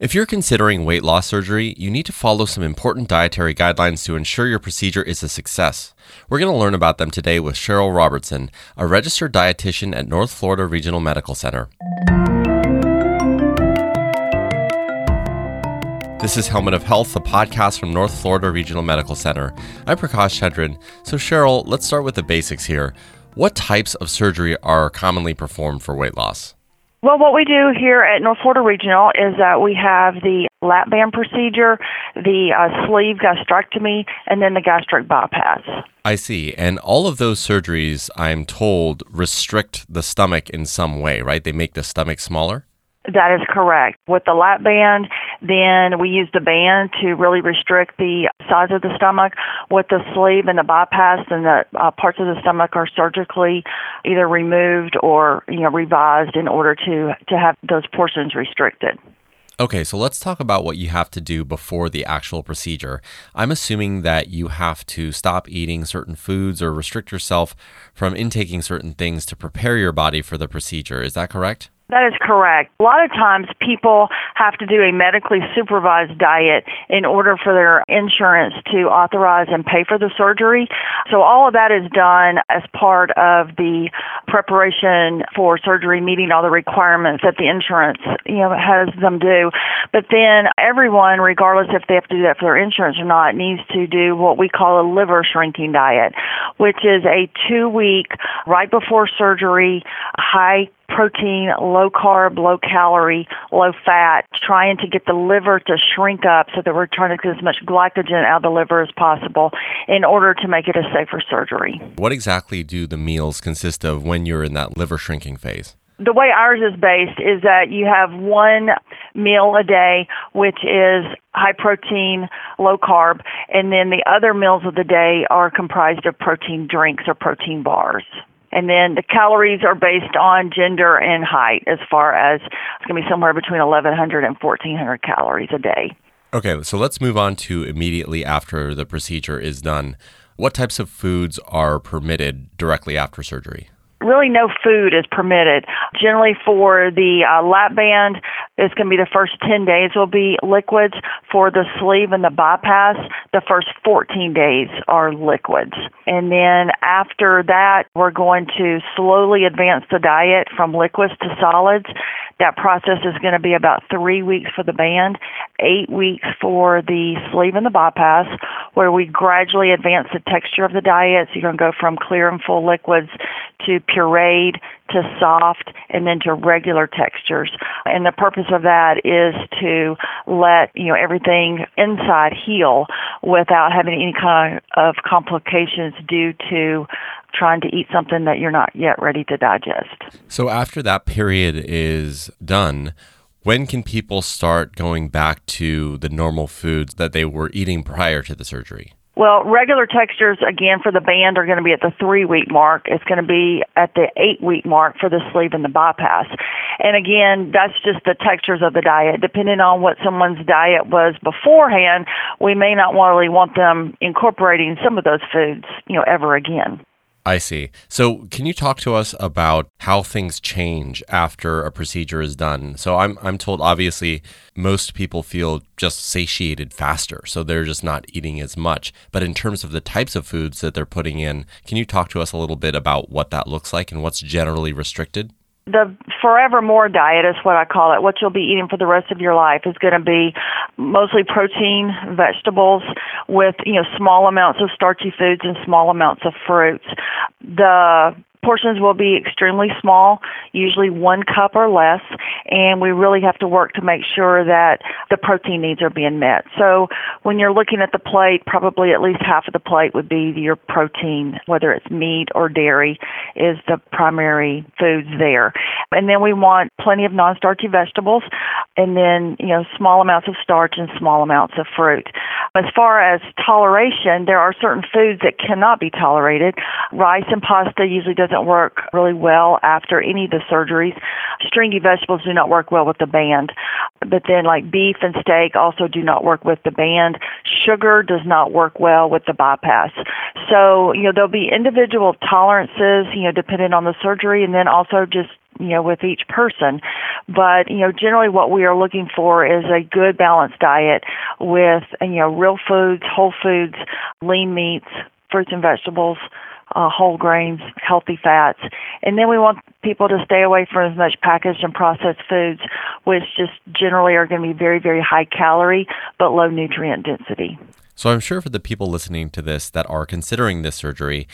If you're considering weight loss surgery, you need to follow some important dietary guidelines to ensure your procedure is a success. We're going to learn about them today with Cheryl Robertson, a registered dietitian at North Florida Regional Medical Center. This is Helmet of Health, a podcast from North Florida Regional Medical Center. I'm Prakash Chandran. So, Cheryl, let's start with the basics here. What types of surgery are commonly performed for weight loss? Well, what we do here at North Florida Regional is that we have the lap band procedure, the uh, sleeve gastrectomy, and then the gastric bypass. I see. And all of those surgeries, I'm told, restrict the stomach in some way, right? They make the stomach smaller? That is correct. With the lap band, then we use the band to really restrict the size of the stomach. With the sleeve and the bypass, and the uh, parts of the stomach are surgically either removed or you know revised in order to to have those portions restricted. Okay, so let's talk about what you have to do before the actual procedure. I'm assuming that you have to stop eating certain foods or restrict yourself from intaking certain things to prepare your body for the procedure. Is that correct? That is correct. A lot of times people have to do a medically supervised diet in order for their insurance to authorize and pay for the surgery. So all of that is done as part of the preparation for surgery meeting all the requirements that the insurance, you know, has them do. But then everyone, regardless if they have to do that for their insurance or not, needs to do what we call a liver shrinking diet, which is a two week right before surgery high protein, low carb, low calorie, low fat, trying to get the liver to shrink up so that we're trying to get as much glycogen out of the liver as possible in order to make it a safer surgery. What exactly do the meals consist of when you're in that liver shrinking phase? the way ours is based is that you have one meal a day, which is high protein, low carb, and then the other meals of the day are comprised of protein drinks or protein bars. And then the calories are based on gender and height as far as it's going to be somewhere between 1100 and 1400 calories a day. Okay, so let's move on to immediately after the procedure is done. What types of foods are permitted directly after surgery? really no food is permitted. Generally, for the uh, lap band, it's going to be the first 10 days will be liquids. For the sleeve and the bypass, the first 14 days are liquids. And then after that, we're going to slowly advance the diet from liquids to solids. That process is going to be about three weeks for the band, eight weeks for the sleeve and the bypass, where we gradually advance the texture of the diet. So you're going to go from clear and full liquids to pureed to soft and then to regular textures. And the purpose of that is to let, you know, everything inside heal without having any kind of complications due to trying to eat something that you're not yet ready to digest. So after that period is done, when can people start going back to the normal foods that they were eating prior to the surgery? Well, regular textures, again, for the band are going to be at the three week mark. It's going to be at the eight week mark for the sleeve and the bypass. And again, that's just the textures of the diet. Depending on what someone's diet was beforehand, we may not really want them incorporating some of those foods, you know, ever again. I see. So, can you talk to us about how things change after a procedure is done? So, I'm I'm told obviously most people feel just satiated faster, so they're just not eating as much. But in terms of the types of foods that they're putting in, can you talk to us a little bit about what that looks like and what's generally restricted? The forevermore diet is what I call it. What you'll be eating for the rest of your life is going to be mostly protein, vegetables, with you know small amounts of starchy foods and small amounts of fruits. The portions will be extremely small, usually one cup or less, and we really have to work to make sure that the protein needs are being met. So when you're looking at the plate, probably at least half of the plate would be your protein, whether it's meat or dairy is the primary foods there. And then we want plenty of non-starchy vegetables and then, you know, small amounts of starch and small amounts of fruit. As far as toleration, there are certain foods that cannot be tolerated. Rice and pasta usually doesn't work really well after any of the surgeries. Stringy vegetables do not work well with the band. But then like beef and steak also do not work with the band. Sugar does not work well with the bypass. So, you know, there'll be individual tolerances, you know, depending on the surgery and then also just you know, with each person. But, you know, generally what we are looking for is a good balanced diet with, you know, real foods, whole foods, lean meats, fruits and vegetables, uh, whole grains, healthy fats. And then we want people to stay away from as much packaged and processed foods, which just generally are going to be very, very high calorie but low nutrient density. So I'm sure for the people listening to this that are considering this surgery,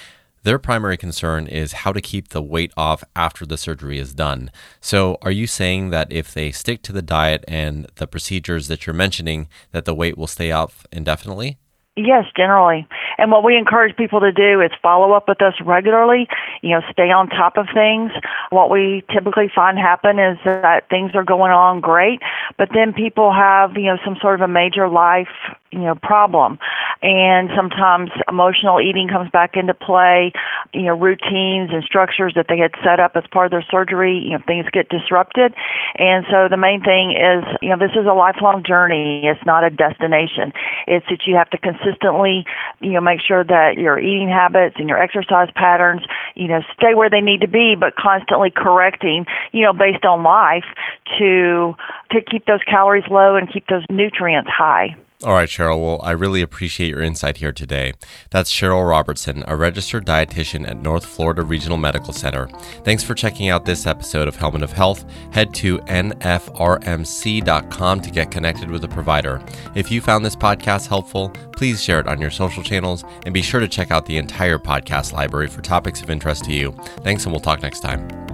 their primary concern is how to keep the weight off after the surgery is done. So, are you saying that if they stick to the diet and the procedures that you're mentioning, that the weight will stay off indefinitely? Yes, generally. And what we encourage people to do is follow up with us regularly, you know, stay on top of things. What we typically find happen is that things are going on great, but then people have, you know, some sort of a major life you know problem. And sometimes emotional eating comes back into play you know routines and structures that they had set up as part of their surgery you know things get disrupted. And so the main thing is you know this is a lifelong journey. It's not a destination. It's that you have to consistently you know make sure that your eating habits and your exercise patterns you know stay where they need to be but constantly correcting you know based on life to to keep those calories low and keep those nutrients high all right, Cheryl. Well, I really appreciate your insight here today. That's Cheryl Robertson, a registered dietitian at North Florida Regional Medical Center. Thanks for checking out this episode of Helmet of Health. Head to nfrmc.com to get connected with a provider. If you found this podcast helpful, please share it on your social channels and be sure to check out the entire podcast library for topics of interest to you. Thanks, and we'll talk next time.